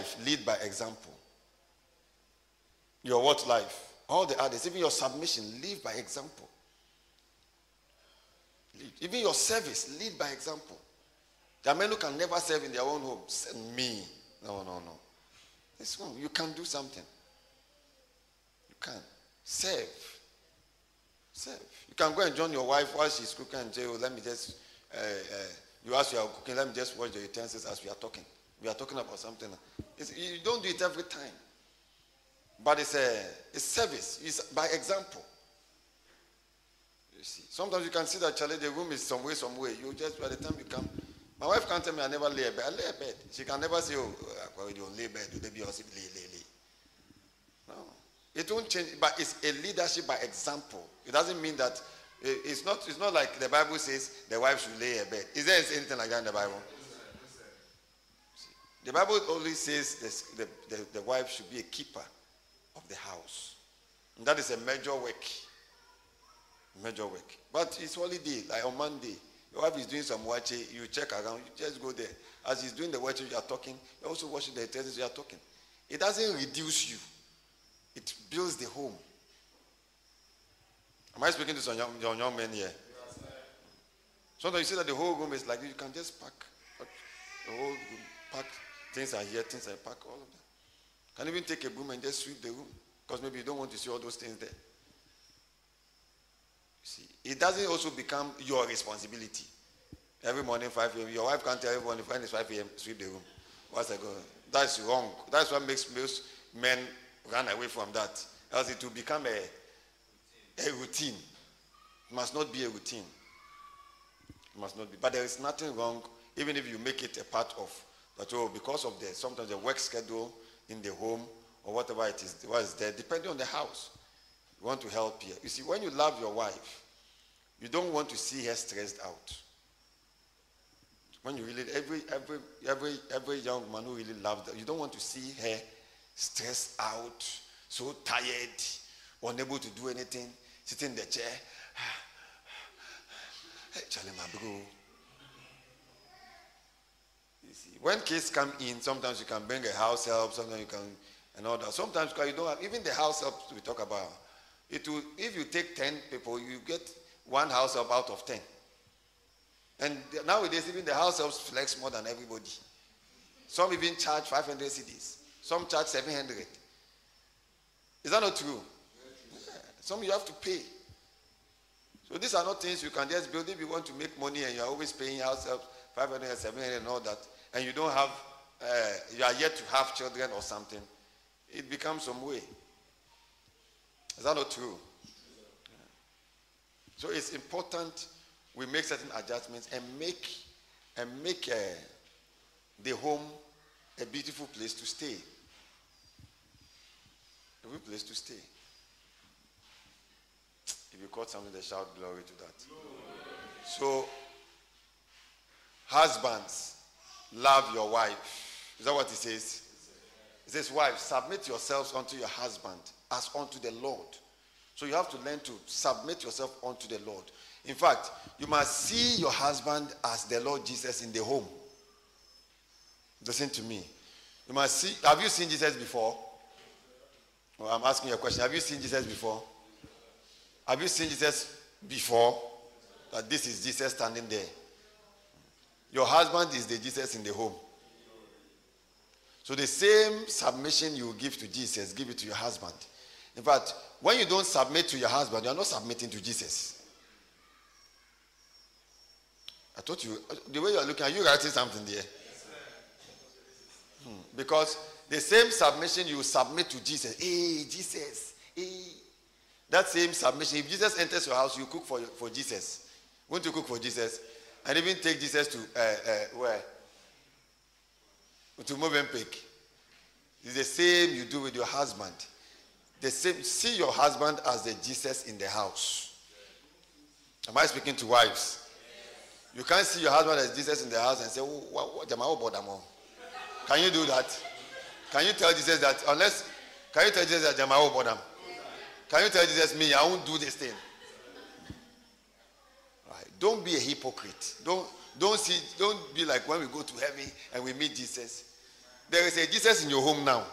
life, lead by example. Your what life? All the others, even your submission, live by example. Lead. Even your service, lead by example. There are men who can never serve in their own home. Send me. No, no, no. This one, you can do something. You can. Serve. Serve. You can go and join your wife while she's cooking and say, oh, let me just, uh, uh, you ask you are cooking, let me just watch the utensils as we are talking. We are talking about something. It's, you don't do it every time. But it's a it's service. It's by example. You see. Sometimes you can see that Charlie, the room is some way, some way. You just by the time you come. My wife can't tell me I never lay a bed. I lay a bed. She can never say, Oh, ah, I don't lay bed. Do they be also lay, lay, lay. No. It won't change, but it's a leadership by example. It doesn't mean that eh, it's not it's not like the Bible says the wife should lay a bed. Is there anything like that in the Bible? The Bible only says the, the, the wife should be a keeper of the house. And that is a major work. Major work. But it's holiday, like on Monday. Your wife is doing some watching, you check around, you just go there. As he's doing the watching, you are talking. You're also watching the utensils, you are talking. It doesn't reduce you, it builds the home. Am I speaking to some young, young, young men here? Sometimes you see that the whole room is like you can just pack, pack the whole room, pack things are here, things are packed, all of them. Can even take a broom and just sweep the room because maybe you don't want to see all those things there. You see, it doesn't also become your responsibility. Every morning, 5 a.m., your wife can't tell everyone if it's 5 a.m., sweep the room. What's that going That's wrong. That's what makes most men run away from that. Else it will become a, a routine. It must not be a routine. It must not be. But there is nothing wrong, even if you make it a part of that, oh, because of the sometimes the work schedule in the home or whatever it is, what is there, depending on the house. You want to help here. You see, when you love your wife, you don't want to see her stressed out. When you really, every, every, every, every young man who really loves her, you don't want to see her stressed out, so tired, unable to do anything, sitting in the chair. hey, Charlie, my bro. You see, when kids come in, sometimes you can bring a house help, sometimes you can, and all that. Sometimes you don't have, even the house help we talk about, it will, if you take 10 people, you get one house help out of 10. And nowadays, even the house helps flex more than everybody. Some even charge 500 cedis. Some charge 700. Is that not true? Yeah. Some you have to pay. So these are not things you can just build. If you want to make money and you're always paying house help 500 700 and all that, and you don't have, uh, you are yet to have children or something, it becomes some way. Is that not true? So it's important we make certain adjustments and make and make uh, the home a beautiful place to stay. A good place to stay. If you caught something, they shout glory to that. So, husbands, love your wife. Is that what he says? He says, wife, submit yourselves unto your husband as unto the Lord. So you have to learn to submit yourself unto the Lord. In fact, you must see your husband as the Lord Jesus in the home. Listen to me. You must see. Have you seen Jesus before? Well, I'm asking you a question. Have you seen Jesus before? Have you seen Jesus before? That this is Jesus standing there. Your husband is the Jesus in the home. So the same submission you give to Jesus, give it to your husband. In fact, when you don't submit to your husband, you are not submitting to Jesus. I told you, the way you are looking, are you writing something there? Hmm. Because the same submission you submit to Jesus. Hey, Jesus. Hey. That same submission. If Jesus enters your house, you cook for, for Jesus. Won't you cook for Jesus? And even take Jesus to uh, uh, where? To Movenpick. It's the same you do with your husband. The same. See your husband as the Jesus in the house. Am I speaking to wives? You can't see your husband as Jesus in the house and say, oh, what, what, Can you do that? Can you tell Jesus that unless can you tell Jesus that Jama bodam? Can you tell Jesus me I won't do this thing? Don't be a hypocrite. Don't don't see don't be like when we go to heaven and we meet Jesus. There is a Jesus in your home now.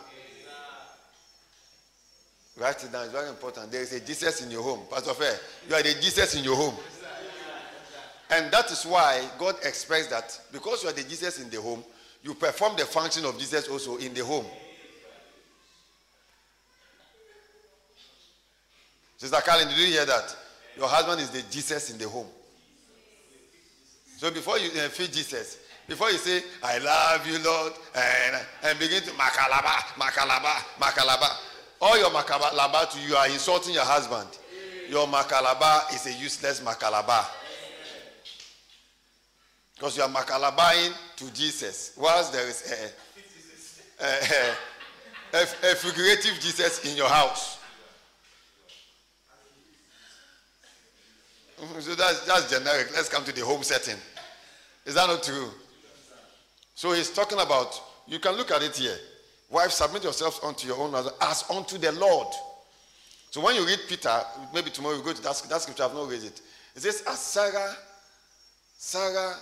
Write it down. It's very important. There is a Jesus in your home. Pastor Fair, you are the Jesus in your home. And that is why God expects that because you are the Jesus in the home, you perform the function of Jesus also in the home. Sister Carlin, did you hear that? Your husband is the Jesus in the home. So before you uh, feed Jesus, before you say, I love you, Lord, and, and begin to makalaba, makalaba, makalaba, all your makalaba to you are insulting your husband. Your makalaba is a useless makalaba. Because you are makalabaing to Jesus, whilst there is a, a, a, a, figurative Jesus in your house. So that's, that's generic. Let's come to the home setting. Is that not true? So he's talking about, you can look at it here. Wife, submit yourselves unto your own husband as unto the Lord. So when you read Peter, maybe tomorrow you go to that, that scripture, I've not read it. It says, as Sarah, Sarah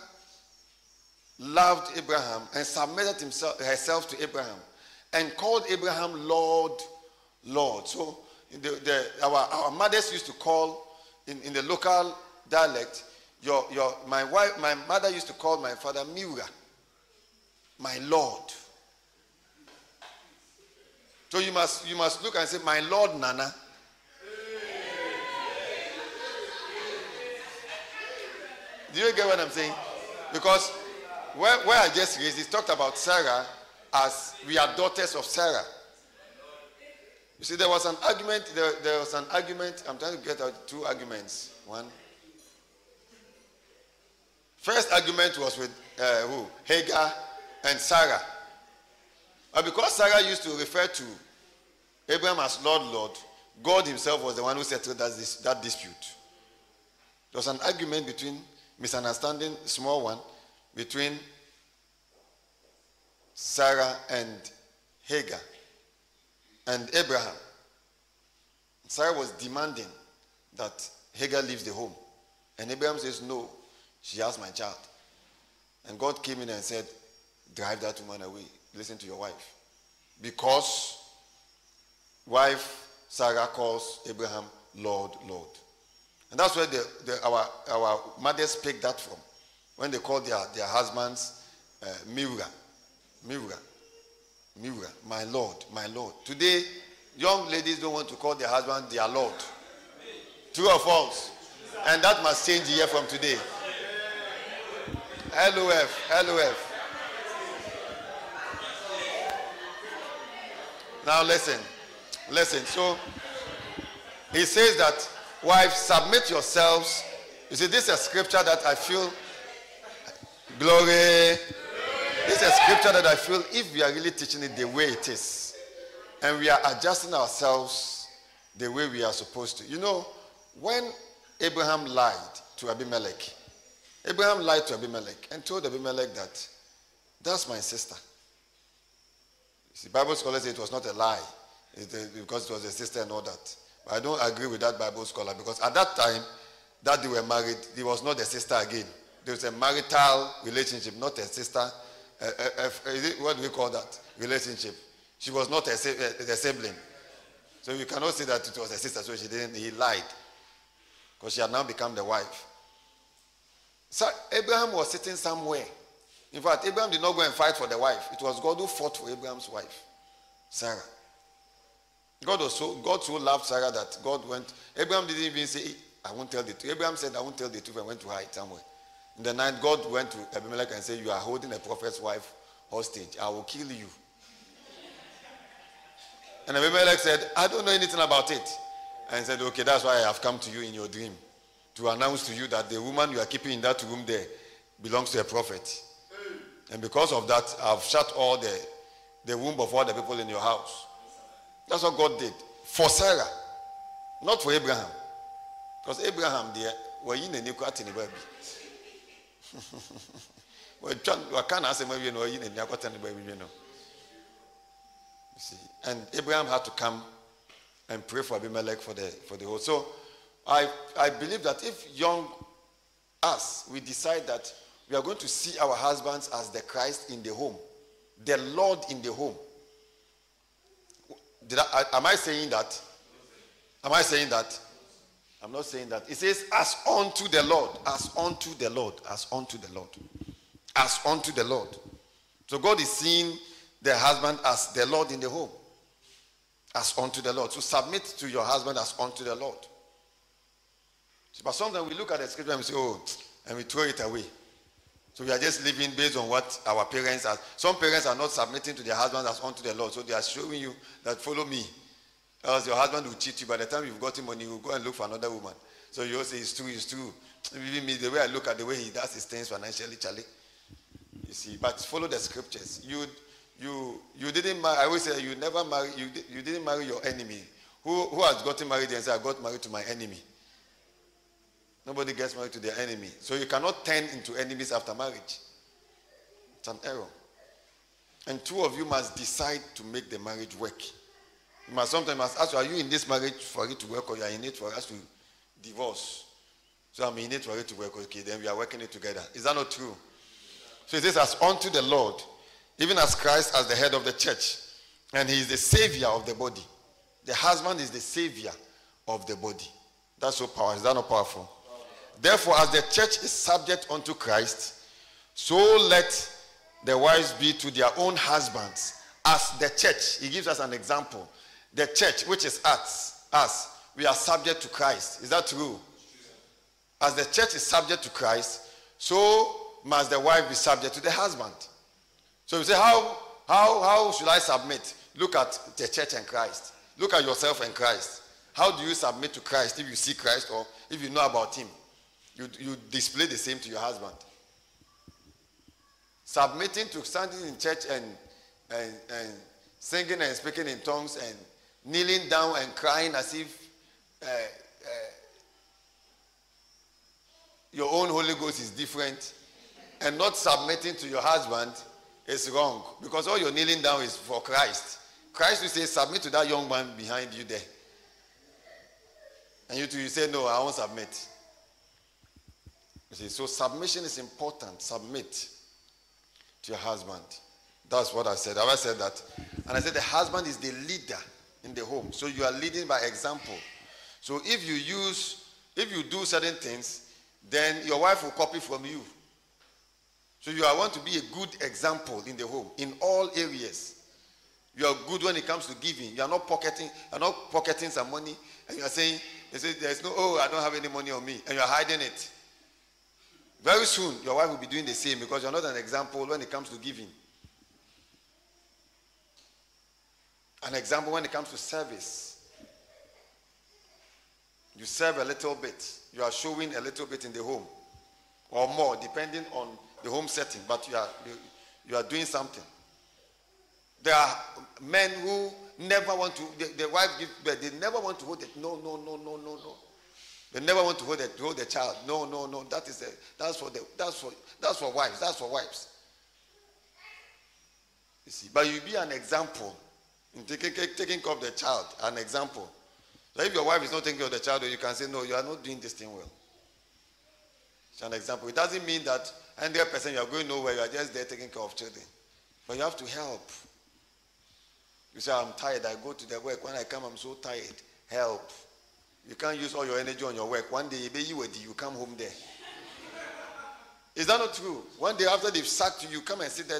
loved Abraham and submitted himself, herself to Abraham and called Abraham Lord, Lord. So the, the, our, our mothers used to call in, in the local dialect, your, your, my, wife, my mother used to call my father Miura, my Lord. So you must, you must look and say, My Lord Nana. Do you get what I'm saying? Because where, where I just raised, he talked about Sarah as we are daughters of Sarah. You see, there was an argument, there, there was an argument, I'm trying to get out two arguments. One. First argument was with uh, who? Hagar and Sarah. But because Sarah used to refer to Abraham as Lord, Lord, God himself was the one who settled that, that dispute. There was an argument between, misunderstanding, small one, between Sarah and Hagar and Abraham. Sarah was demanding that Hagar leaves the home. And Abraham says, No, she has my child. And God came in and said, Drive that woman away. Listen to your wife. Because wife Sarah calls Abraham Lord, Lord. And that's where the, the, our, our mothers picked that from when they call their, their husbands uh. Miura. My Lord, my Lord. Today, young ladies don't want to call their husband their Lord. True or false? And that must change here from today. LOF, LOF. Now listen, listen. So he says that wives, submit yourselves. You see, this is a scripture that I feel Glory. This is a scripture that I feel if we are really teaching it the way it is, and we are adjusting ourselves the way we are supposed to. You know, when Abraham lied to Abimelech, Abraham lied to Abimelech and told Abimelech that that's my sister. See, Bible scholars say it was not a lie because it was a sister and all that. But I don't agree with that Bible scholar because at that time that they were married, he was not a sister again There was a marital relationship, not a sister. Uh, uh, it, what do we call that relationship? She was not a, a, sibling. So you cannot say that it was a sister, so she didn't, he lied. Because she had now become the wife. So Abraham was sitting somewhere. In fact, Abraham did not go and fight for the wife. It was God who fought for Abraham's wife, Sarah. God was so God so loved Sarah that God went. Abraham didn't even say, I won't tell the truth. Abraham said, I won't tell the truth and went to hide somewhere. In the night, God went to Abimelech and said, You are holding a prophet's wife hostage. I will kill you. And Abimelech said, I don't know anything about it. And said, Okay, that's why I have come to you in your dream to announce to you that the woman you are keeping in that room there belongs to a prophet. And because of that, I've shut all the, the womb of all the people in your house. That's what God did for Sarah, not for Abraham. Because Abraham, there, were in the baby waka na asɛm awie na ɔyi n'ani akɔta ne ba awie see and abraham had to come and pray for abimelech for the for the whole so i i believe that if young us we decide that we are going to see our husbands as the christ in the home the Lord in the home. Did I, am I saying that? Am I saying that? I'm not saying that. It says, as unto the Lord, as unto the Lord, as unto the Lord, as unto the Lord. So God is seeing the husband as the Lord in the home, as unto the Lord. So submit to your husband as unto the Lord. But sometimes we look at the scripture and we say, oh, and we throw it away. So we are just living based on what our parents are. Some parents are not submitting to their husbands as unto the Lord. So they are showing you that follow me. Else your husband will cheat you. By the time you've gotten money, you will go and look for another woman. So you say it's true, it's true. Even me, the way I look at the way he does his things financially, Charlie. You see, but follow the scriptures. You you you didn't marry. I always say you never marry. You, you didn't marry your enemy. Who who has gotten married and said I got married to my enemy? Nobody gets married to their enemy. So you cannot turn into enemies after marriage. It's an error. And two of you must decide to make the marriage work. You must sometimes ask, are you in this marriage for it to work or you are in it for us to divorce? So I'm in it for it to work. Okay, then we are working it together. Is that not true? So it says, as unto the Lord, even as Christ as the head of the church, and he is the savior of the body. The husband is the savior of the body. That's so powerful. Is that not powerful? Therefore, as the church is subject unto Christ, so let the wives be to their own husbands as the church. He gives us an example. The church, which is us, us, we are subject to Christ. Is that true? As the church is subject to Christ, so must the wife be subject to the husband. So you say, how, how, how should I submit? Look at the church and Christ. Look at yourself and Christ. How do you submit to Christ if you see Christ or if you know about him? You, you display the same to your husband. Submitting to standing in church and, and, and singing and speaking in tongues and kneeling down and crying as if uh, uh, your own Holy Ghost is different and not submitting to your husband is wrong because all you're kneeling down is for Christ. Christ will say, Submit to that young man behind you there. And you two, you say, No, I won't submit. You see, so submission is important. Submit to your husband. That's what I said. Have I said that. And I said the husband is the leader in the home. So you are leading by example. So if you use, if you do certain things, then your wife will copy from you. So you are want to be a good example in the home in all areas. You are good when it comes to giving. You are not pocketing, you are not pocketing some money, and you are saying, they say there's no, oh, I don't have any money on me, and you are hiding it. Very soon, your wife will be doing the same because you're not an example when it comes to giving. An example when it comes to service. You serve a little bit, you are showing a little bit in the home or more, depending on the home setting, but you are, you, are doing something. There are men who never want to, the, the wife gives birth, they never want to hold it. No, no, no, no, no, no. They never want to hold the, hold the child. No, no, no. That is a, that's for the, that's for that's for wives. That's for wives. You see, but you be an example in taking, taking care of the child. An example. So if your wife is not taking care of the child, you can say, no, you are not doing this thing well. It's an example. It doesn't mean that 100% you are going nowhere. You are just there taking care of children. But you have to help. You say, I'm tired. I go to the work. When I come, I'm so tired. Help. You can't use all your energy on your work. One day, you come home there. Is that not true? One day after they've sacked you, you come and sit there.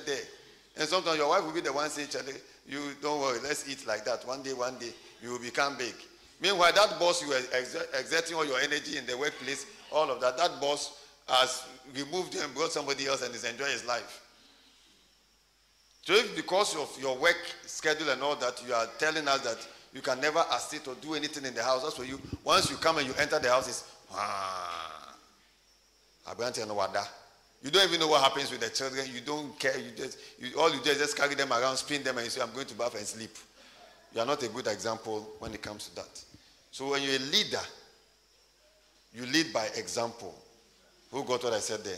And sometimes your wife will be the one saying, Charlie, you don't worry, let's eat like that. One day, one day, you will become big. Meanwhile, that boss you were exerting all your energy in the workplace, all of that, that boss has removed you and brought somebody else and is enjoying his life. So if because of your work schedule and all that, you are telling us that you can never assist or do anything in the house. That's for you. Once you come and you enter the house, it's ah. You don't even know what happens with the children. You don't care. You just you, all you do is just carry them around, spin them, and you say, "I'm going to bath and sleep." You are not a good example when it comes to that. So when you're a leader, you lead by example. Who got what I said there?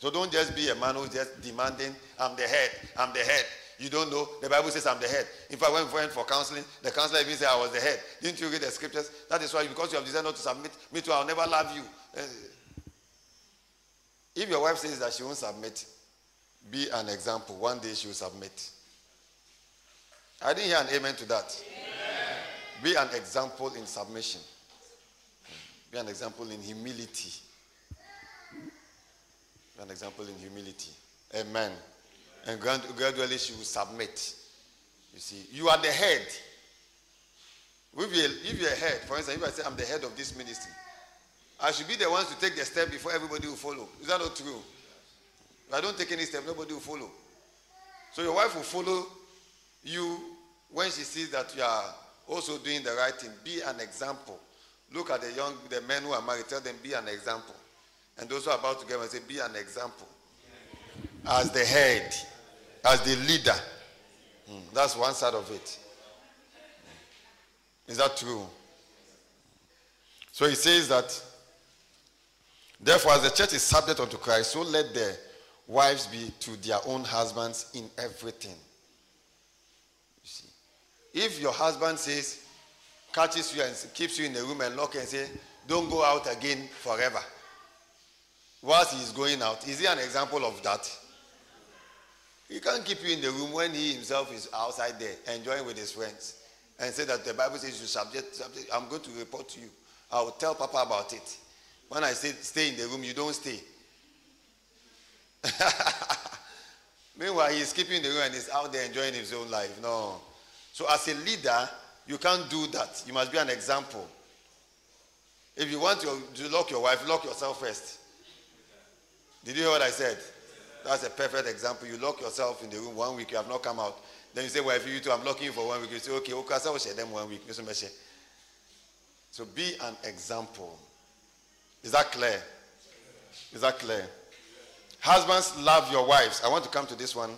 So don't just be a man who's just demanding, "I'm the head. I'm the head." You don't know. The Bible says I'm the head. In fact, when we went for counseling, the counselor even said I was the head. Didn't you read the scriptures? That is why, because you have decided not to submit, me to, I'll never love you. Eh, If your wife says that she won't submit, Be an example. One day she will submit. I didn't hear an amen to that. Amen. Be an example in submission. Be an example in humility. Be an example in humility. Amen. And gradually she will submit. You see, you are the head. If you're, if you're a head, for instance, if I say I'm the head of this ministry, I should be the ones to take the step before everybody will follow. Is that not true? If I don't take any step, nobody will follow. So your wife will follow you when she sees that you are also doing the right thing. Be an example. Look at the young, the men who are married. Tell them, be an example. And those who are about to get married, say, be an example. As the head, as the leader. Hmm, that's one side of it. Is that true? So he says that, therefore, as the church is subject unto Christ, so let the wives be to their own husbands in everything. You see, if your husband says, catches you and keeps you in the room and lock and say, don't go out again forever, whilst he is going out, is he an example of that? He can't keep you in the room when he himself is outside there enjoying with his friends and say that the Bible says you subject, subject. I'm going to report to you. I will tell Papa about it. When I say stay in the room, you don't stay. Meanwhile, he's keeping the room and he's out there enjoying his own life. No. So, as a leader, you can't do that. You must be an example. If you want to, to lock your wife, lock yourself first. Did you hear what I said? That's a perfect example. You lock yourself in the room one week, you have not come out. Then you say, Well, if you two, I'm locking you for one week. You say, Okay, okay, so share them one week. So be an example. Is that clear? Is that clear? Husbands, love your wives. I want to come to this one,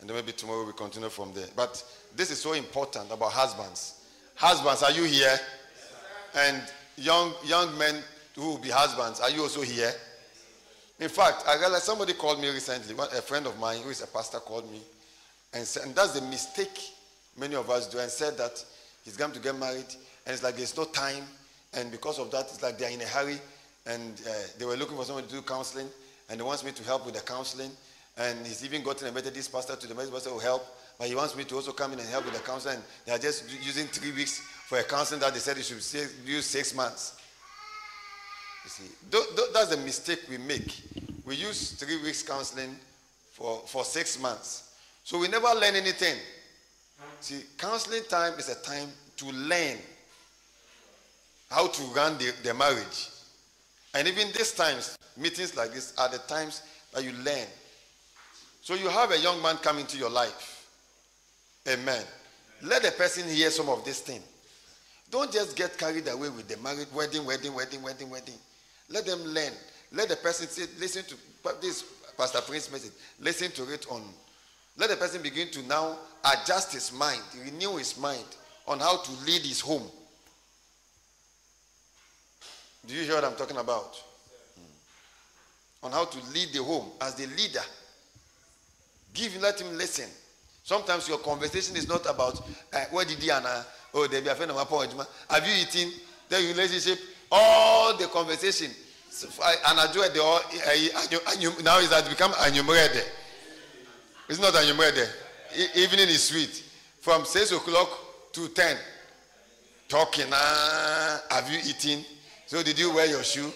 and then maybe tomorrow we continue from there. But this is so important about husbands. Husbands, are you here? And young young men who will be husbands, are you also here? In fact, I realized somebody called me recently. A friend of mine who is a pastor called me, and said, and that's the mistake many of us do, and said that he's going to get married, and it's like there's no time, and because of that, it's like they're in a hurry, and uh, they were looking for someone to do counseling and he wants me to help with the counseling. And he's even gotten a Methodist pastor to the Methodist pastor will help, but he wants me to also come in and help with the counseling. They are just using three weeks for a counseling that they said it should use six months. You see, that's the mistake we make. We use three weeks counseling for, for six months. So we never learn anything. See, counseling time is a time to learn how to run the, the marriage. And even these times, meetings like this are the times that you learn. So you have a young man come into your life. Amen. Let the person hear some of this thing. Don't just get carried away with the married wedding, wedding, wedding, wedding, wedding. Let them learn. Let the person say, listen to this Pastor Prince message. Listen to it on. Let the person begin to now adjust his mind, renew his mind on how to lead his home. Do you hear what I'm talking about? Hmm. On how to lead the home as the leader. Give, let him listen. Sometimes your conversation is not about uh, where did he Anna? Oh, they be a friend of my Have you eaten? The relationship, all the conversation. And I do it. all. Now is that become anyumrede. It's not anyumrede. Evening is sweet. From six o'clock to ten, talking. Ah, have you eaten? So did you wear your shoe?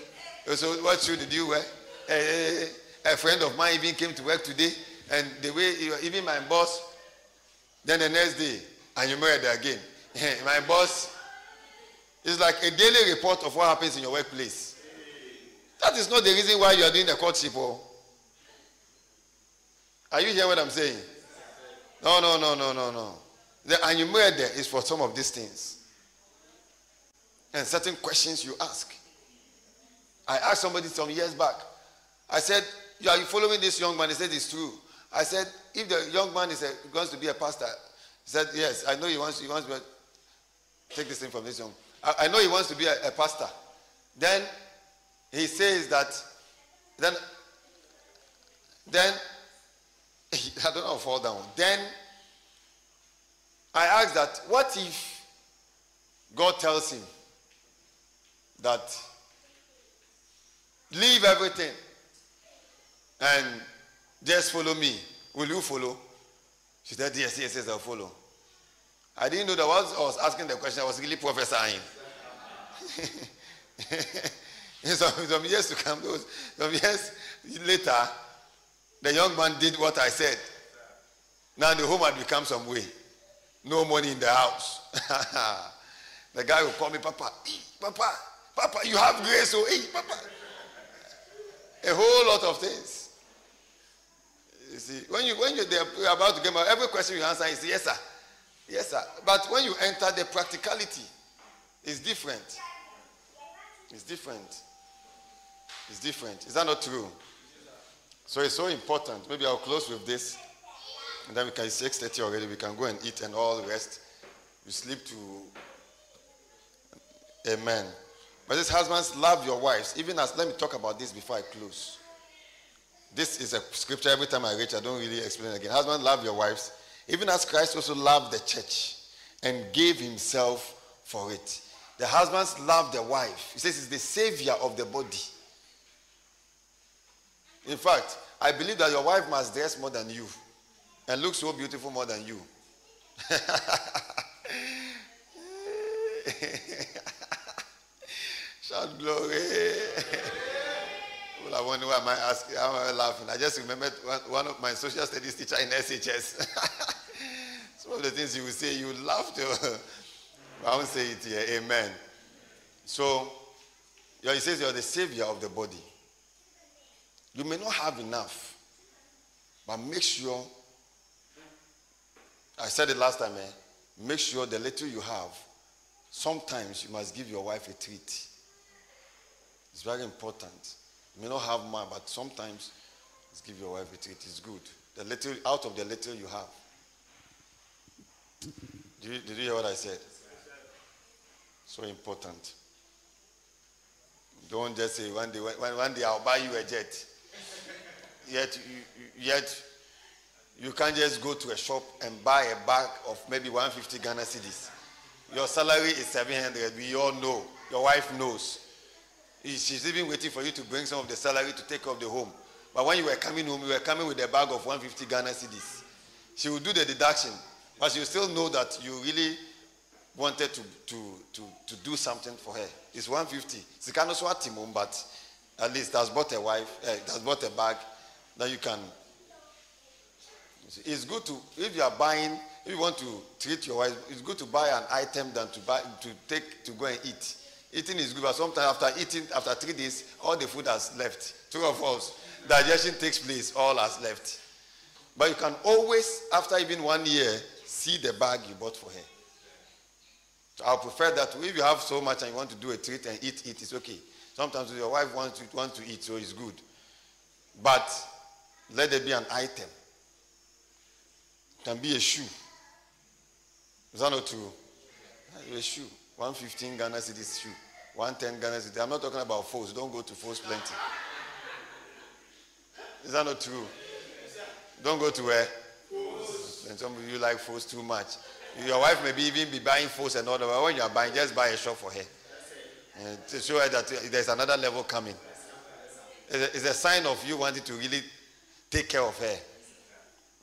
So what shoe did you wear? A, a friend of mine even came to work today, and the way even my boss, then the next day, and you married again. my boss is like a daily report of what happens in your workplace. That is not the reason why you are doing the courtship. Oh. Are you hearing what I'm saying? No, no, no, no, no, no. The anumerated is for some of these things and certain questions you ask. I asked somebody some years back. I said, Are you following this young man? He said, It's true. I said, If the young man is a, wants to be a pastor, he said, Yes, I know he wants, he wants to take this young. I, I know he wants to be a, a pastor. Then he says that, then, then, I don't know fall down. Then I asked that, what if God tells him that leave everything and just follow me Will you follow? She said, Yes, yes, yes, I'll follow. I didn't know that was I was asking the question, I was really prophesying. some, some years to come, those, some years later, the young man did what I said. Now the home had become some way. No money in the house. the guy will call me, Papa, Papa, Papa, you have grace, oh, hey, Papa. A whole lot of things. You see, when you when you're, about to get married, every question you answer is yes, sir. Yes, sir. But when you enter the practicality, it's different. It's different. It's different. Is that not true? So it's so important. Maybe I'll close with this. And then we can, it's 6.30 already. We can go and eat and all the rest. You sleep to... Amen. But this husbands, love your wives. Even as, let me talk about this before I close. This is a scripture every time I reach, I don't really explain again. Husband, love your wives. Even as Christ also loved the church and gave himself for it. The husbands love the wife. He says it's the savior of the body. In fact, I believe that your wife must dress more than you and look so beautiful more than you. Shout glory. well, I wonder why am I asking? Am laughing? I just remembered one of my social studies teacher in SHS. Some of the things you will say, you laugh to. I won't say it here. Amen. So, he says you're the savior of the body. You may not have enough, but make sure, I said it last time, eh? make sure the little you have, sometimes you must give your wife a treat. It's very important. You may not have more, but sometimes just give your wife a treat. It's good. The little out of the little you have. Did you, did you hear what I said? So important. Don't just say one day, one, one day I'll buy you a jet. Yet, you, yet you can't just go to a shop and buy a bag of maybe 150 Ghana cedis. Your salary is 700. We all know. Your wife knows. She's even waiting for you to bring some of the salary to take off the home. But when you were coming home, you were coming with a bag of 150 Ghana cedis. She will do the deduction, but will still know that you really wanted to, to, to, to do something for her. It's 150. She cannot swat him, but at least has bought a wife, uh, has bought a bag that you can. It's good to, if you are buying, if you want to treat your wife, it's good to buy an item than to buy, to take, to go and eat. Eating is good, but sometimes after eating, after three days, all the food has left. Two of us, digestion takes place, all has left. But you can always, after even one year, see the bag you bought for her. So I prefer that if you have so much and you want to do a treat and eat, eat, it's okay. Sometimes your wife wants to, want to eat, so it's good. But let there be an item. It can be a shoe. Is that not true? A shoe. 115 Ghana cedis shoe. 110 Ghana cedis. I'm not talking about foes. Don't go to foes plenty. Is that not true? Don't go to where? And some of you like foes too much. Your wife may be even be buying foes and all that, but when you are buying, just buy a shop for her. And to show her that there's another level coming. It's a sign of you wanting to really take care of her.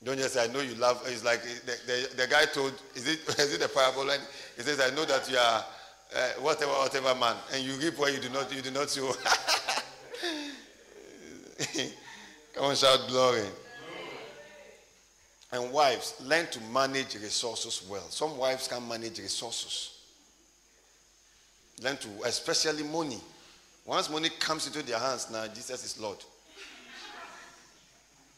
Don't just say, I know you love. It's like the, the, the guy told, is it, is it the parable? And he says, I know that you are uh, whatever, whatever man, and you reap where you do not, you do not sow. Come on, shout glory. And wives, learn to manage resources well. Some wives can manage resources. Learn to, especially money. Once money comes into their hands, now Jesus is Lord.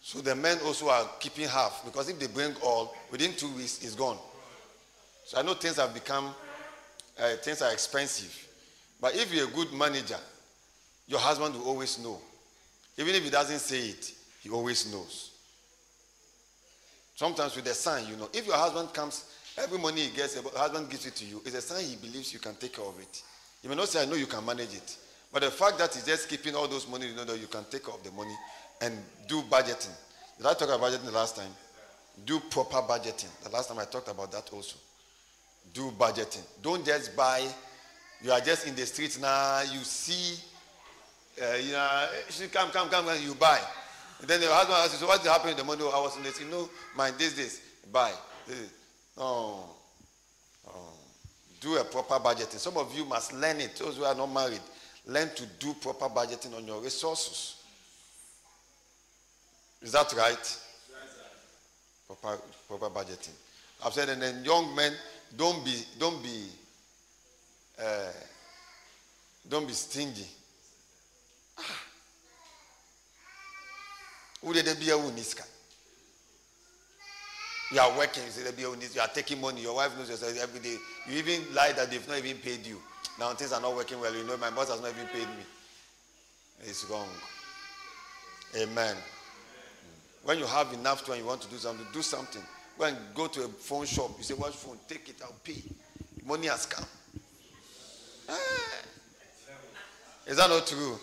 So the men also are keeping half because if they bring all, within two weeks, it's gone. So I know things have become, uh, things are expensive. But if you're a good manager, your husband will always know. Even if he doesn't say it, he always knows. Sometimes with the son, you know, if your husband comes, every money he gets, your husband gives it to you, it's a sign he believes you can take care of it. You may not say, I know you can manage it. But the fact that he's just keeping all those money, you know that you can take care of the money and do budgeting. Did I talk about budgeting the last time? Do proper budgeting. The last time I talked about that also. Do budgeting. Don't just buy. You are just in the streets now. You see, uh, you know, come, come, come, come. You buy. then the husband asks you, so what's happening in the morning? I was in this, you know, my this, this, buy. No. Oh. Do a proper budgeting. Some of you must learn it. Those who are not married, learn to do proper budgeting on your resources. Is that right? Proper, proper budgeting. I've said, and then young men, don't be, don't be, uh, don't be stingy. Ah. Who did be a? You are working, you are taking money. Your wife knows yourself every day. You even lie that they've not even paid you. Now things are not working well. You know, my boss has not even paid me. It's wrong. Amen. When you have enough and you want to do something, do something. Go and go to a phone shop. You say, What phone? Take it, I'll pay. Money has come. Ah. Is that not true?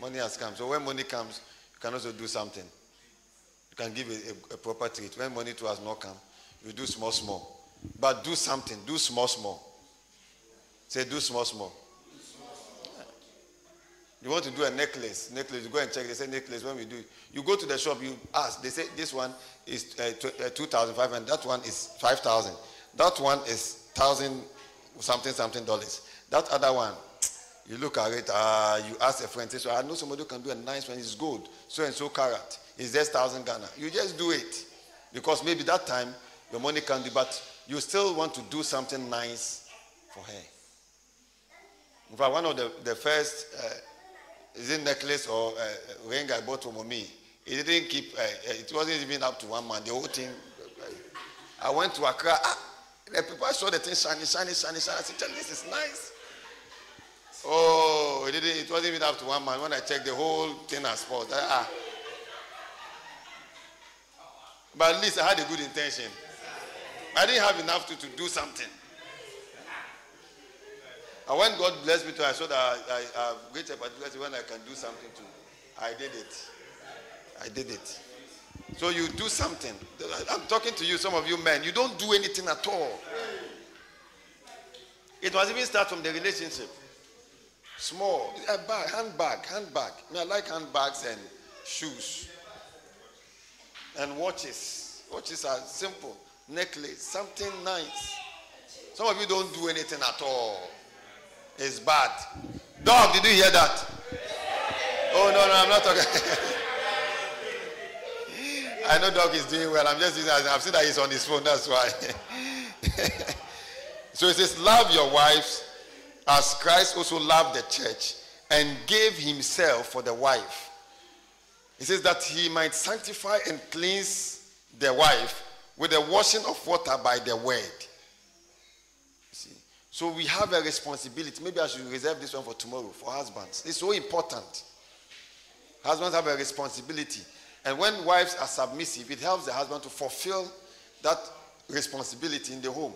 Money has come. So when money comes, you can also do something. You can give a, a, a proper treat. When money to has not come, you do small, small. But do something. Do small, small. Say, do small, small. You want to do a necklace, necklace, you go and check, they say necklace, when we do you go to the shop, you ask, they say this one is uh, uh 2,500, that one is 5,000, that one is 1,000 something, something dollars. That other one, you look at it, uh, you ask a friend, say, so I know somebody who can do a nice one, it's gold, so and so carat, it's just 1,000 Ghana. You just do it. Because maybe that time your money can do, but you still want to do something nice for her. In fact, one of the, the first uh, is it necklace or uh, ring I bought from me? It didn't keep, uh, uh, it wasn't even up to one month. The whole thing. I went to Accra. Ah, the people saw the thing shiny, shiny, shiny, shiny. I said, this is nice. Oh, it didn't. It wasn't even up to one month. When I checked, the whole thing has spoiled. Ah. But at least I had a good intention. I didn't have enough to, to do something. And when God blessed me to, I saw that I, I, I have great opportunity when I can do something too. I did it. I did it. So you do something. I'm talking to you, some of you men. You don't do anything at all. It was even start from the relationship. Small, a bag, handbag, handbag. I, mean, I like handbags and shoes and watches. Watches are simple. Necklace, something nice. Some of you don't do anything at all. It's bad. Dog, did you hear that? Oh, no, no, I'm not talking. I know dog is doing well. I'm just using I've seen that he's on his phone, that's why. so it says, Love your wives as Christ also loved the church and gave himself for the wife. It says that he might sanctify and cleanse the wife with the washing of water by the word so we have a responsibility. Maybe I should reserve this one for tomorrow for husbands. It's so important. Husbands have a responsibility. And when wives are submissive, it helps the husband to fulfill that responsibility in the home.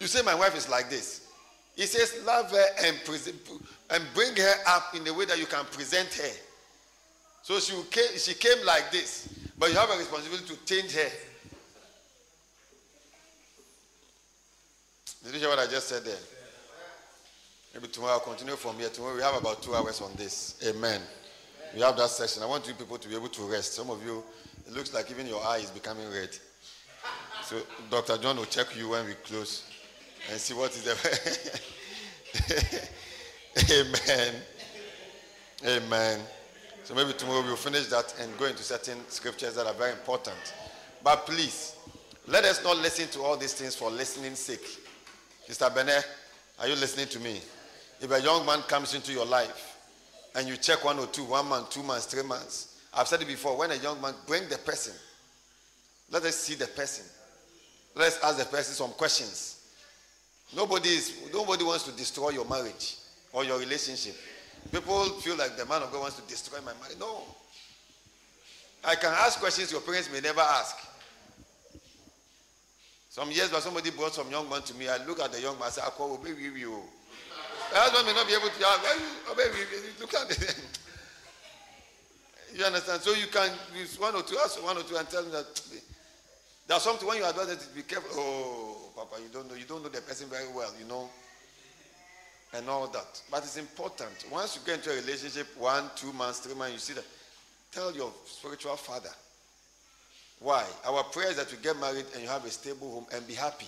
You say, My wife is like this. He says, Love her and, and bring her up in the way that you can present her. So she came, she came like this, but you have a responsibility to change her. Did you hear what I just said there? Maybe tomorrow I'll continue from here. Tomorrow we have about two hours on this. Amen. We have that session. I want you people to be able to rest. Some of you, it looks like even your eye is becoming red. So Dr. John will check you when we close and see what is the. Amen. Amen. So maybe tomorrow we'll finish that and go into certain scriptures that are very important. But please, let us not listen to all these things for listening's sake. Mr. Benet, are you listening to me? If a young man comes into your life and you check one or two, one month, two months, three months, I've said it before, when a young man, bring the person. Let us see the person. Let's ask the person some questions. Nobody, is, nobody wants to destroy your marriage or your relationship. People feel like the man of God wants to destroy my marriage. No. I can ask questions your parents may never ask. Some years back, somebody brought some young man to me. I look at the young man I call obey you. Oh. The husband may not be able to ah, obey Look at it. you understand? So you can use one or two, ask one or two and tell them that there's something when you advise them to be careful. Oh, Papa, you don't know. You don't know the person very well, you know. And all that. But it's important. Once you get into a relationship, one, two months, three months, you see that Tell your spiritual father. Why? Our prayer is that you get married and you have a stable home and be happy.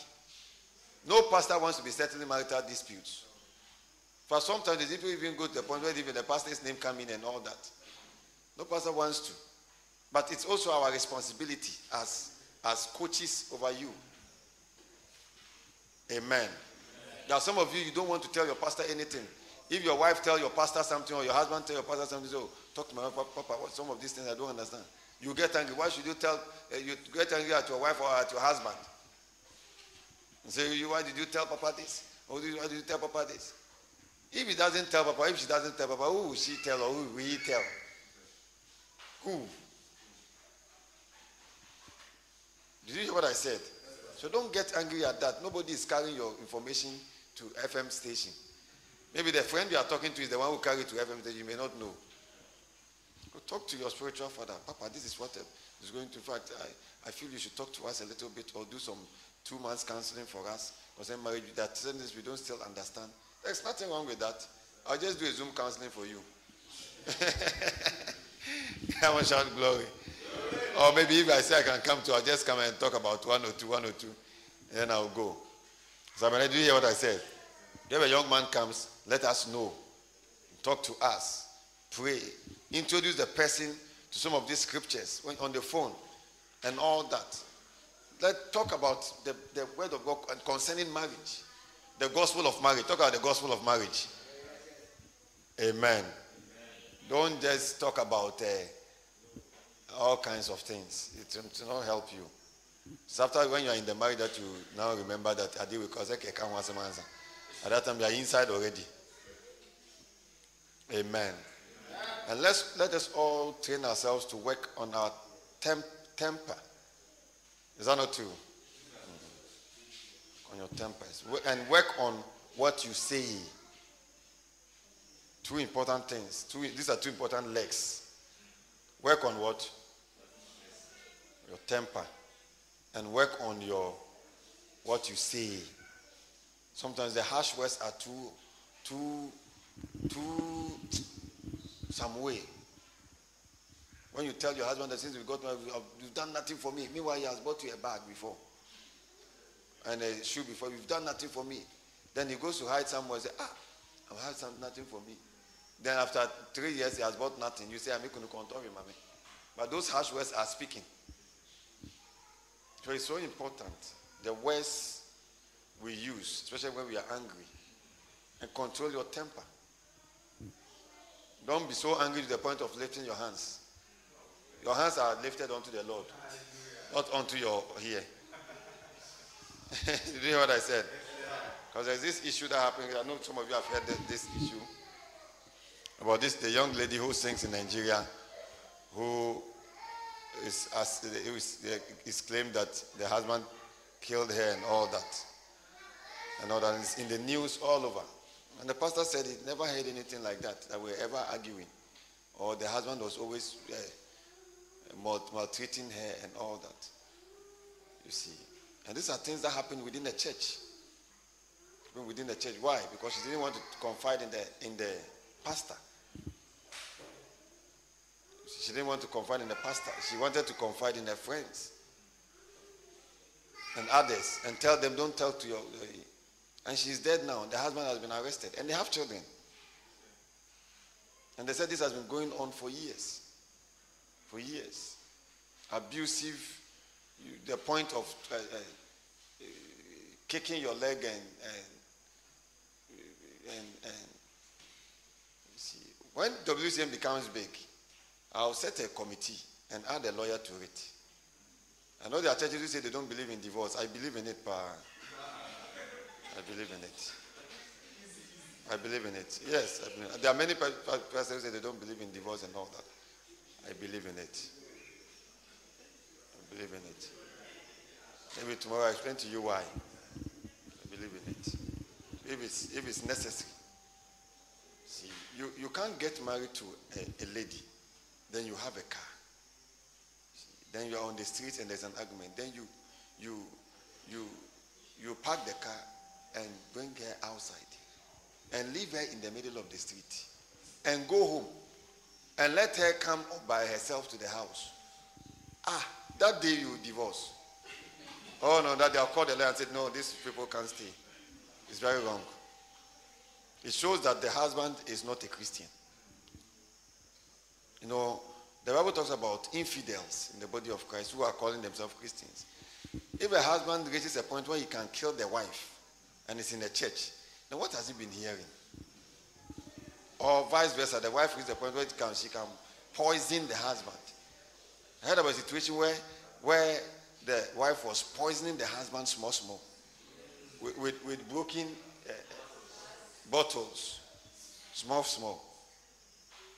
No pastor wants to be settling marital disputes. For sometimes the people even go to the point where even the pastor's name come in and all that. No pastor wants to. But it's also our responsibility as, as coaches over you. Amen. There are some of you, you don't want to tell your pastor anything. If your wife tell your pastor something or your husband tell your pastor something, so oh, talk to my Papa, what, some of these things I don't understand. You get angry. Why should you tell, uh, you get angry at your wife or at your husband? And say, you, why did you tell Papa this? Or why did you tell Papa this? If he doesn't tell Papa, if she doesn't tell Papa, who will she tell or who will he tell? Who? Did you hear what I said? So don't get angry at that. Nobody is carrying your information to FM station. Maybe the friend you are talking to is the one who carried to FM station. You may not know. Talk to your spiritual father. Papa, this is what uh, is going to. In fact, I, I feel you should talk to us a little bit or do some two months counseling for us concerning marriage. That this we don't still understand. There's nothing wrong with that. I'll just do a Zoom counseling for you. Come on, shout glory. Or maybe if I say I can come to, I'll just come and talk about one or two, one or two, and then I'll go. So I mean, do hear what I said? If a young man comes, let us know. Talk to us. Pray. Introduce the person to some of these scriptures on the phone and all that. Let's talk about the, the word of God concerning marriage. The gospel of marriage. Talk about the gospel of marriage. Amen. Amen. Don't just talk about uh, all kinds of things. It will not help you. It's after when you are in the marriage that you now remember that I did because I can't answer. At that time you are inside already. Amen. And let's let us all train ourselves to work on our temp, temper. Is that not true? Mm-hmm. On your tempers. And work on what you say. Two important things. Two, these are two important legs. Work on what? Your temper. And work on your what you say. Sometimes the harsh words are too, too, too some way. When you tell your husband that since we got married, you've done nothing for me. Meanwhile, he has bought you a bag before and a shoe before. You've done nothing for me. Then he goes to hide somewhere and say, Ah, I've had some, nothing for me. Then after three years, he has bought nothing. You say, I'm making a control him, mommy. But those harsh words are speaking. So it's so important. The words we use, especially when we are angry, and control your temper. Don't be so angry to the point of lifting your hands. Your hands are lifted unto the Lord, not unto your here. You hear what I said? Because there's this issue that happened. I know some of you have heard this issue about this the young lady who sings in Nigeria, who is, is, is claimed that the husband killed her and all that, and all that. It's in the news all over. And the pastor said he never heard anything like that, that we were ever arguing. Or the husband was always uh, maltreating her and all that. You see. And these are things that happen within the church. Within the church. Why? Because she didn't want to confide in the in the pastor. She didn't want to confide in the pastor. She wanted to confide in her friends and others and tell them, don't tell to your, and she's dead now. The husband has been arrested. And they have children. And they said this has been going on for years. For years. Abusive, you, the point of uh, uh, kicking your leg and, and, and, and see, when WCM becomes big, I'll set a committee and add a lawyer to it. I know there are churches who say they don't believe in divorce. I believe in it, but I believe in it. I believe in it. Yes, there are many pastors that they don't believe in divorce and all that. I believe in it. I believe in it. Maybe tomorrow I explain to you why. I believe in it. If it's if it's necessary. See, you, you can't get married to a, a lady, then you have a car. See, then you're on the street and there's an argument. Then you you you you park the car and bring her outside and leave her in the middle of the street and go home and let her come by herself to the house. Ah, that day you divorce. Oh no, that they'll call the lawyer and say, no, these people can't stay. It's very wrong. It shows that the husband is not a Christian. You know, the Bible talks about infidels in the body of Christ who are calling themselves Christians. If a husband reaches a point where he can kill the wife and is in the church, Now, what has he been hearing? Or vice versa, the wife reaches the point where can, she can poison the husband. I heard about a situation where, where the wife was poisoning the husband small, small, with, with, with broken uh, bottles, small, small.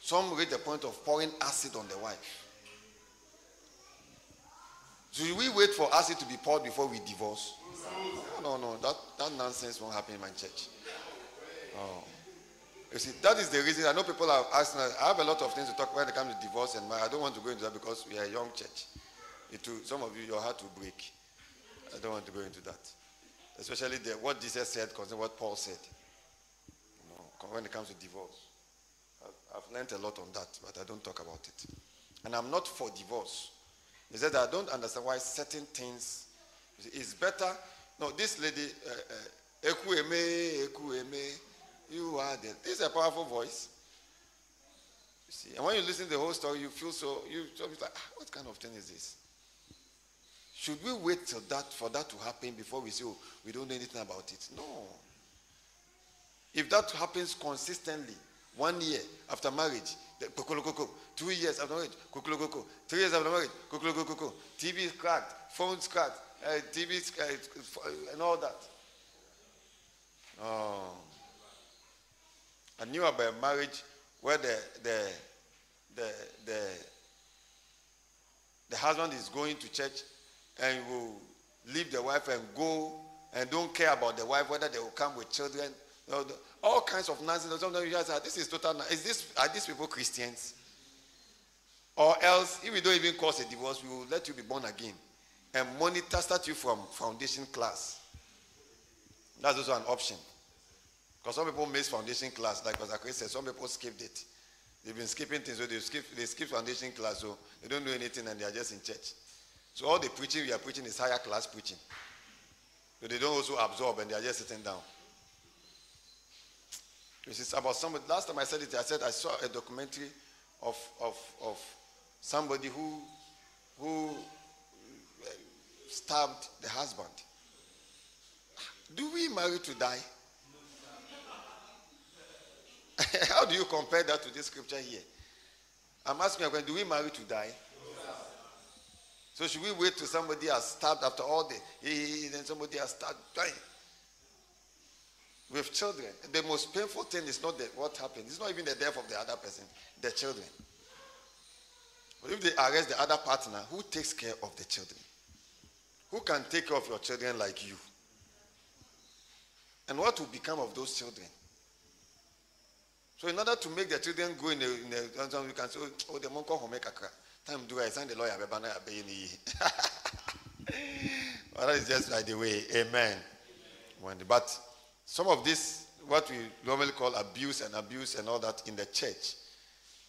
Some reach the point of pouring acid on the wife. Should we wait for acid to be poured before we divorce? No, no, no. That, that nonsense won't happen in my church. Oh. You see, that is the reason I know people are asking. I have a lot of things to talk about when it comes to divorce and marriage. I don't want to go into that because we are a young church. It will, some of you, your heart will break. I don't want to go into that. Especially the, what Jesus said concerning what Paul said. You know, when it comes to divorce. I've, I've learned a lot on that, but I don't talk about it. And I'm not for divorce. He said, I don't understand why certain things is better. No, this lady, Ekwueme, uh, Ekwueme, you are there. This is a powerful voice. You see, and when you listen to the whole story, you feel so, you like, ah, what kind of thing is this? Should we wait till that for that to happen before we say, oh, we don't know anything about it? No. If that happens consistently, one year after marriage, Two years after marriage, Three years after marriage, TV is cracked, phones cracked, uh, TV is, uh, and all that. Oh. I knew about marriage where the, the, the, the, the husband is going to church and will leave the wife and go and don't care about the wife, whether they will come with children. Know, all kinds of nonsense. Sometimes you guys say, this is total. Is this are these people Christians? Or else, if we don't even cause a divorce, we will let you be born again and monitor start you from foundation class. That's also an option. Because some people miss foundation class, like Pastor Chris said, some people skipped it. They've been skipping things, so they skip they skip foundation class, so they don't do anything and they are just in church. So all the preaching we are preaching is higher class preaching. So they don't also absorb and they are just sitting down. Is about somebody. Last time I said it, I said I saw a documentary of, of, of somebody who, who uh, stabbed the husband. Do we marry to die? How do you compare that to this scripture here? I'm asking you, do we marry to die? So should we wait till somebody has stabbed after all the, then somebody has stabbed dying? With children, the most painful thing is not the, what happened. It's not even the death of the other person, the children. But if they arrest the other partner, who takes care of the children? Who can take care of your children like you? And what will become of those children? So in order to make the children go in the, in the you can say, oh, the monk cry. Time do I sign the lawyer, but that is just like the way. Amen. Amen. But some of this, what we normally call abuse and abuse and all that in the church,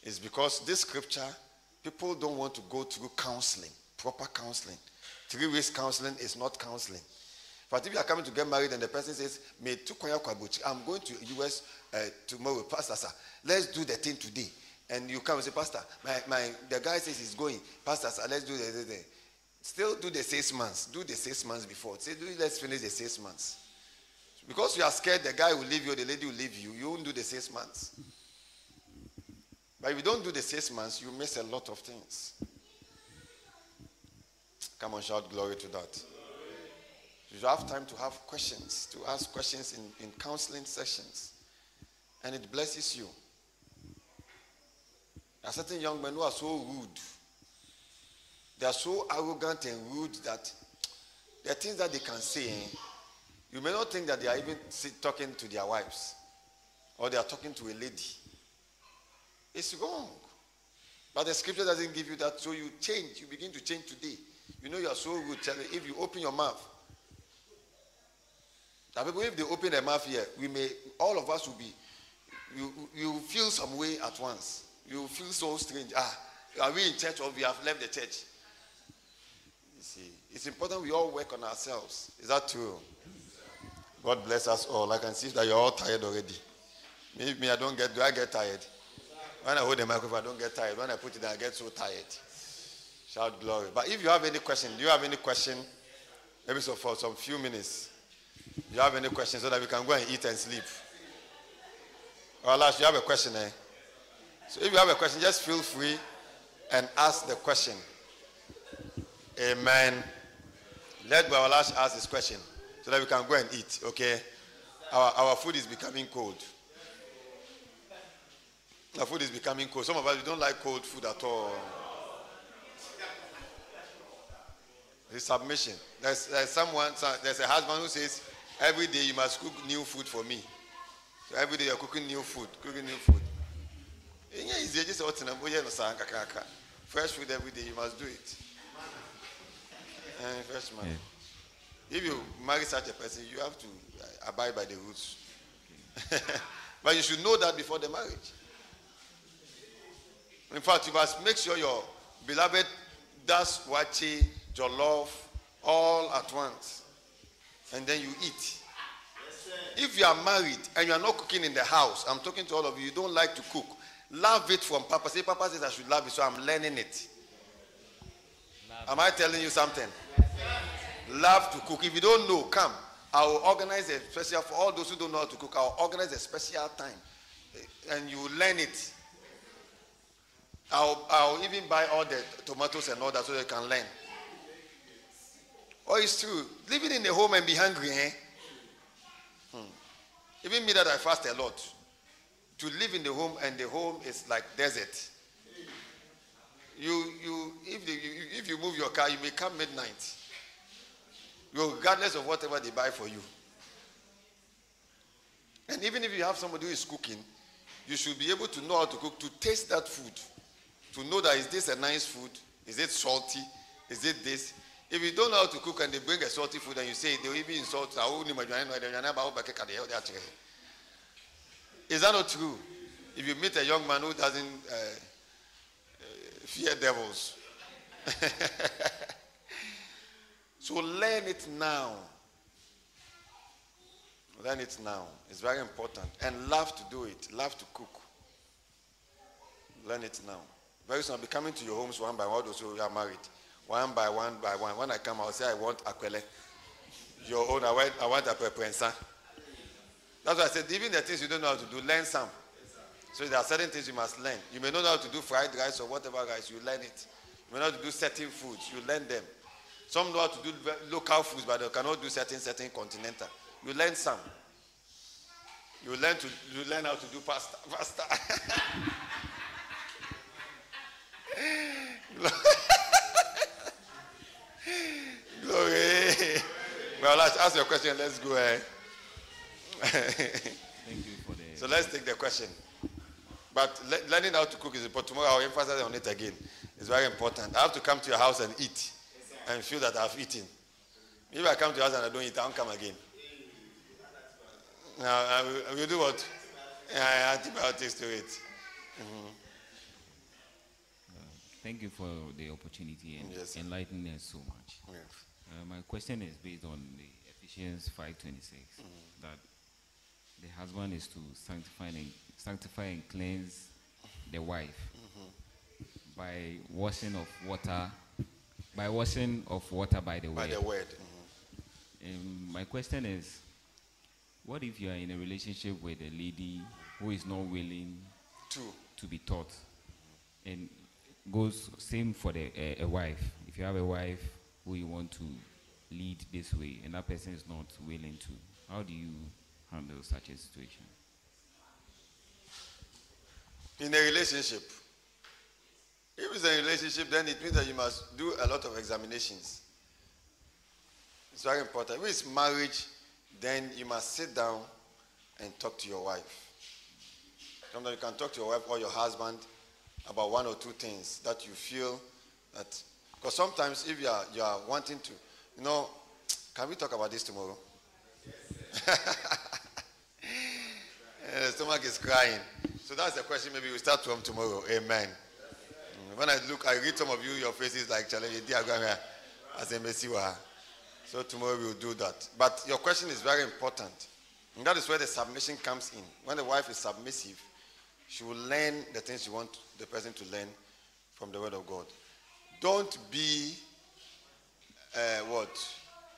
is because this scripture, people don't want to go through counseling, proper counseling. Three weeks counseling is not counseling. But if you are coming to get married and the person says, I'm going to US uh, tomorrow, Pastor, sir, let's do the thing today. And you come and say, Pastor, my, my, the guy says he's going. Pastor, sir, let's do the, the, the. Still do the six months. Do the six months before. Say, let's finish the six months. Because you are scared the guy will leave you, the lady will leave you, you won't do the six months. But if you don't do the six months, you miss a lot of things. Come on, shout glory to that. You have time to have questions, to ask questions in, in counseling sessions. And it blesses you. There are certain young men who are so rude. They are so arrogant and rude that there are things that they can say. Eh? You may not think that they are even talking to their wives or they are talking to a lady. It's wrong. But the scripture doesn't give you that, so you change. You begin to change today. You know you are so good. Tell if you open your mouth. Now, people, if they open their mouth here, we may all of us will be. You you feel some way at once. You feel so strange. Ah, are we in church or we have left the church? You see, it's important we all work on ourselves. Is that true? God bless us all. I can see that you're all tired already. Me, me, I don't get. Do I get tired? When I hold the microphone, I don't get tired. When I put it, I get so tired. Shout glory. But if you have any question, do you have any question? Maybe so for some few minutes. Do you have any question so that we can go and eat and sleep? Or last, you have a question, eh? So if you have a question, just feel free and ask the question. Amen. Let Bawalash ask his question so that we can go and eat, okay? Our, our food is becoming cold. Our food is becoming cold. Some of us, we don't like cold food at all. His submission. There's, there's someone, there's a husband who says, every day you must cook new food for me. So every day you're cooking new food, cooking new food. Fresh food every day, you must do it. And eh, fresh man. Yeah. If you marry such a person, you have to uh, abide by the rules. but you should know that before the marriage. In fact, you must make sure your beloved does wachi, love, all at once. And then you eat. If you are married and you are not cooking in the house, I'm talking to all of you, you don't like to cook. Love it from Papa. Say, Papa says I should love it, so I'm learning it. Love Am I telling you something? Love to cook. If you don't know, come. I will organize a special, for all those who don't know how to cook, I will organize a special time. And you learn it. I'll, I'll even buy all the tomatoes and all that so you can learn. Oh, it's true. Living in the home and be hungry, eh? Hmm. Even me that I fast a lot. To live in the home and the home is like desert. You, you, if, you, if you move your car, you may come midnight. Regardless of whatever they buy for you. And even if you have somebody who is cooking, you should be able to know how to cook, to taste that food to know that is this a nice food? Is it salty? Is it this? If you don't know how to cook and they bring a salty food and you say they will even insult, is that not true? If you meet a young man who doesn't uh, uh, fear devils, so learn it now. Learn it now. It's very important. And love to do it. Love to cook. Learn it now. Very soon I'll be coming to your homes one by one, those who are married. One by one by one. When I come, I'll say, I want akwele. Your own, I want, I want a prepensa. That's why I said, even the things you don't know how to do, learn some. So there are certain things you must learn. You may not know how to do fried rice or whatever rice, you learn it. You may know how to do certain foods, you learn them. Some know how to do local foods, but they cannot do certain, certain continental. You learn some. You learn to you learn how to do pasta. Pasta. Glory. Well, let's ask your question. Let's go ahead. Thank you for the. So let's take the question. But le- learning how to cook is important. Tomorrow I'll emphasize on it again. It's very important. I have to come to your house and eat and feel that I've eaten. If I come to your house and I don't eat, I won't come again. Now, I will, I will do what? Yeah, antibiotics to it. Mm-hmm. Thank you for the opportunity and yes, enlightening us so much. Yes. Uh, my question is based on the Ephesians 5:26 mm-hmm. that the husband is to sanctify and sanctify and cleanse the wife mm-hmm. by washing of water, by washing of water by the by word. the word. Mm-hmm. Um, my question is, what if you are in a relationship with a lady who is not willing to to be taught, and goes same for the uh, a wife. If you have a wife who you want to lead this way, and that person is not willing to, how do you handle such a situation? In a relationship, if it's a relationship, then it means that you must do a lot of examinations. It's very important. If it's marriage, then you must sit down and talk to your wife. Sometimes you can talk to your wife or your husband about one or two things that you feel that because sometimes if you are you are wanting to you know can we talk about this tomorrow the eh, stomach is crying So that's the question. Maybe we start from tomorrow. Amen. When I look, I read some of you, your faces like challenge diagram here as a messiah. So tomorrow we will do that. But your question is very important. And that is where the submission comes in. When the wife is submissive, she will learn the things you want the person to learn from the word of God. Don't be uh, what?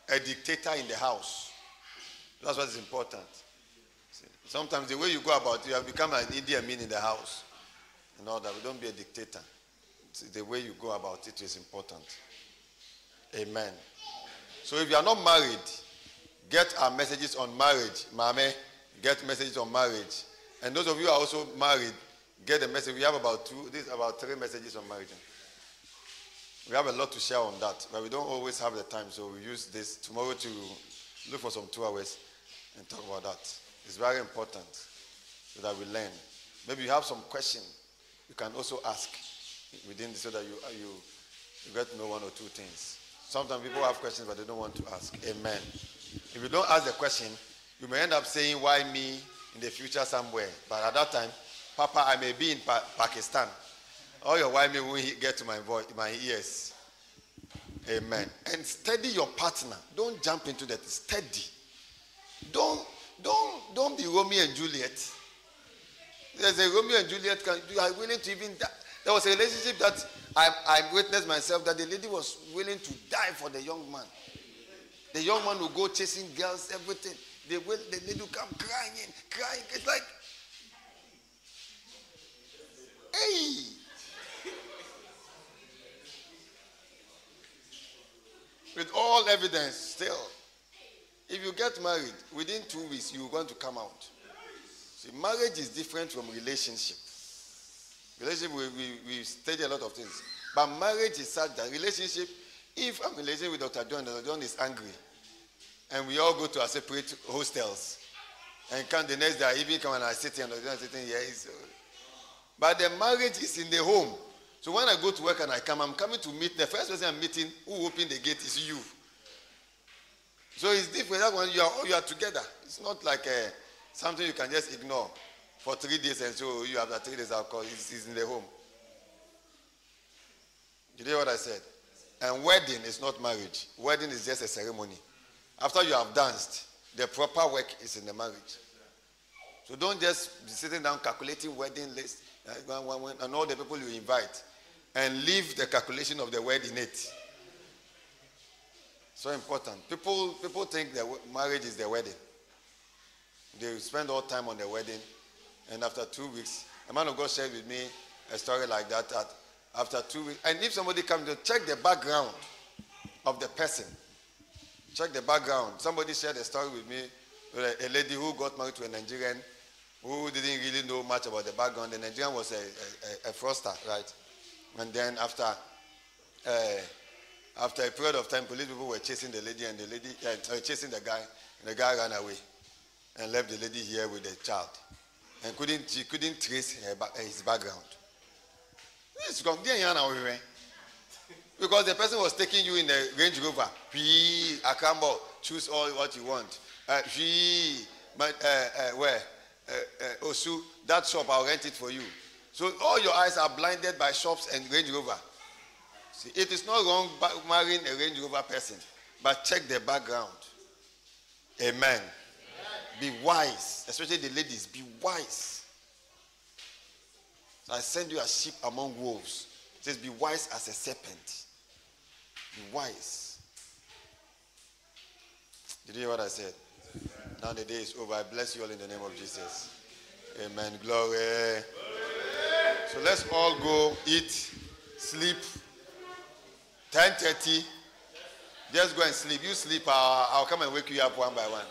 A dictator in the house. That's what is important. See, Sometimes the way you go about it, you have become an Idi Amin in the house. And all that. But don't be a dictator. The way you go about it is important. Amen. So if you are not married, get our messages on marriage. Mame, get messages on marriage. And those of you are also married, get a message. We have about two, this about three messages on marriage. We have a lot to share on that, but we don't always have the time, so we use this tomorrow to look for some two hours and talk about that. It's very important so that we learn. Maybe you have some question, you can also ask within so that you, you, you get to know one or two things. Sometimes people have questions, but they don't want to ask. Amen. If you don't ask the question, you may end up saying, Why me in the future somewhere? But at that time, Papa, I may be in pa- Pakistan. All your why me will get to my voice, my ears. Amen. And steady your partner. Don't jump into that. Steady. Don't don't don't be Romeo and Juliet. There's a Romeo and Juliet. Can, you are willing to even die. There was a relationship that I, I witnessed myself that the lady was willing to die for the young man. The young man will go chasing girls, everything. The, will, the lady will come crying, crying. It's like, hey. With all evidence, still. If you get married, within two weeks, you're going to come out. See, marriage is different from relationship. Relationship, we, we, we study a lot of things. But marriage is such that relationship, if I'm in relationship with Dr. John, Dr. John is angry, and we all go to our separate hostels, and come the next day, I even come and I sit here, and Dr. John sitting here. It's, uh, but the marriage is in the home. So when I go to work and I come, I'm coming to meet, the first person I'm meeting who opened the gate is you. So it's different. That one, you are, you are together. It's not like uh, something you can just ignore for three days and so you have that three days alcohol. It's, he's in the home. You hear what I said? And wedding is not marriage. Wedding is just a ceremony. After you have danced, the proper work is in the marriage. So don't just be sitting down calculating wedding list uh, and all the people you invite and leave the calculation of the word in it. So important. People, people think that marriage is the wedding. They spend all time on the wedding, and after two weeks, a man of God shared with me a story like that. That after two weeks, and if somebody comes to check the background of the person, check the background. Somebody shared a story with me, a, lady who got married to a Nigerian who didn't really know much about the background. The Nigerian was a, a, a froster, right? And then after uh, after a period of time, police people were chasing the lady, and the lady uh, chasing the guy, and the guy ran away and left the lady here with the child, and couldn't she couldn't trace her, his background. This from there, because the person was taking you in the Range Rover. He, Akambo, choose all what you want. Uh, he, but uh, uh, where? Uh, Osu, that shop, I'll rent it for you. So all your eyes are blinded by shops and Range Rover. See, it is not wrong marrying a Range Rover person, but check the background. Amen. Be wise, especially the ladies. Be wise. I send you a sheep among wolves. It says, Be wise as a serpent. Be wise. Did you hear what I said? Now the day is over. I bless you all in the name of Jesus. Amen. Glory. Glory. So let's all go eat, sleep. 10:30. Just go and sleep. You sleep. I'll, I'll come and wake you up one by one.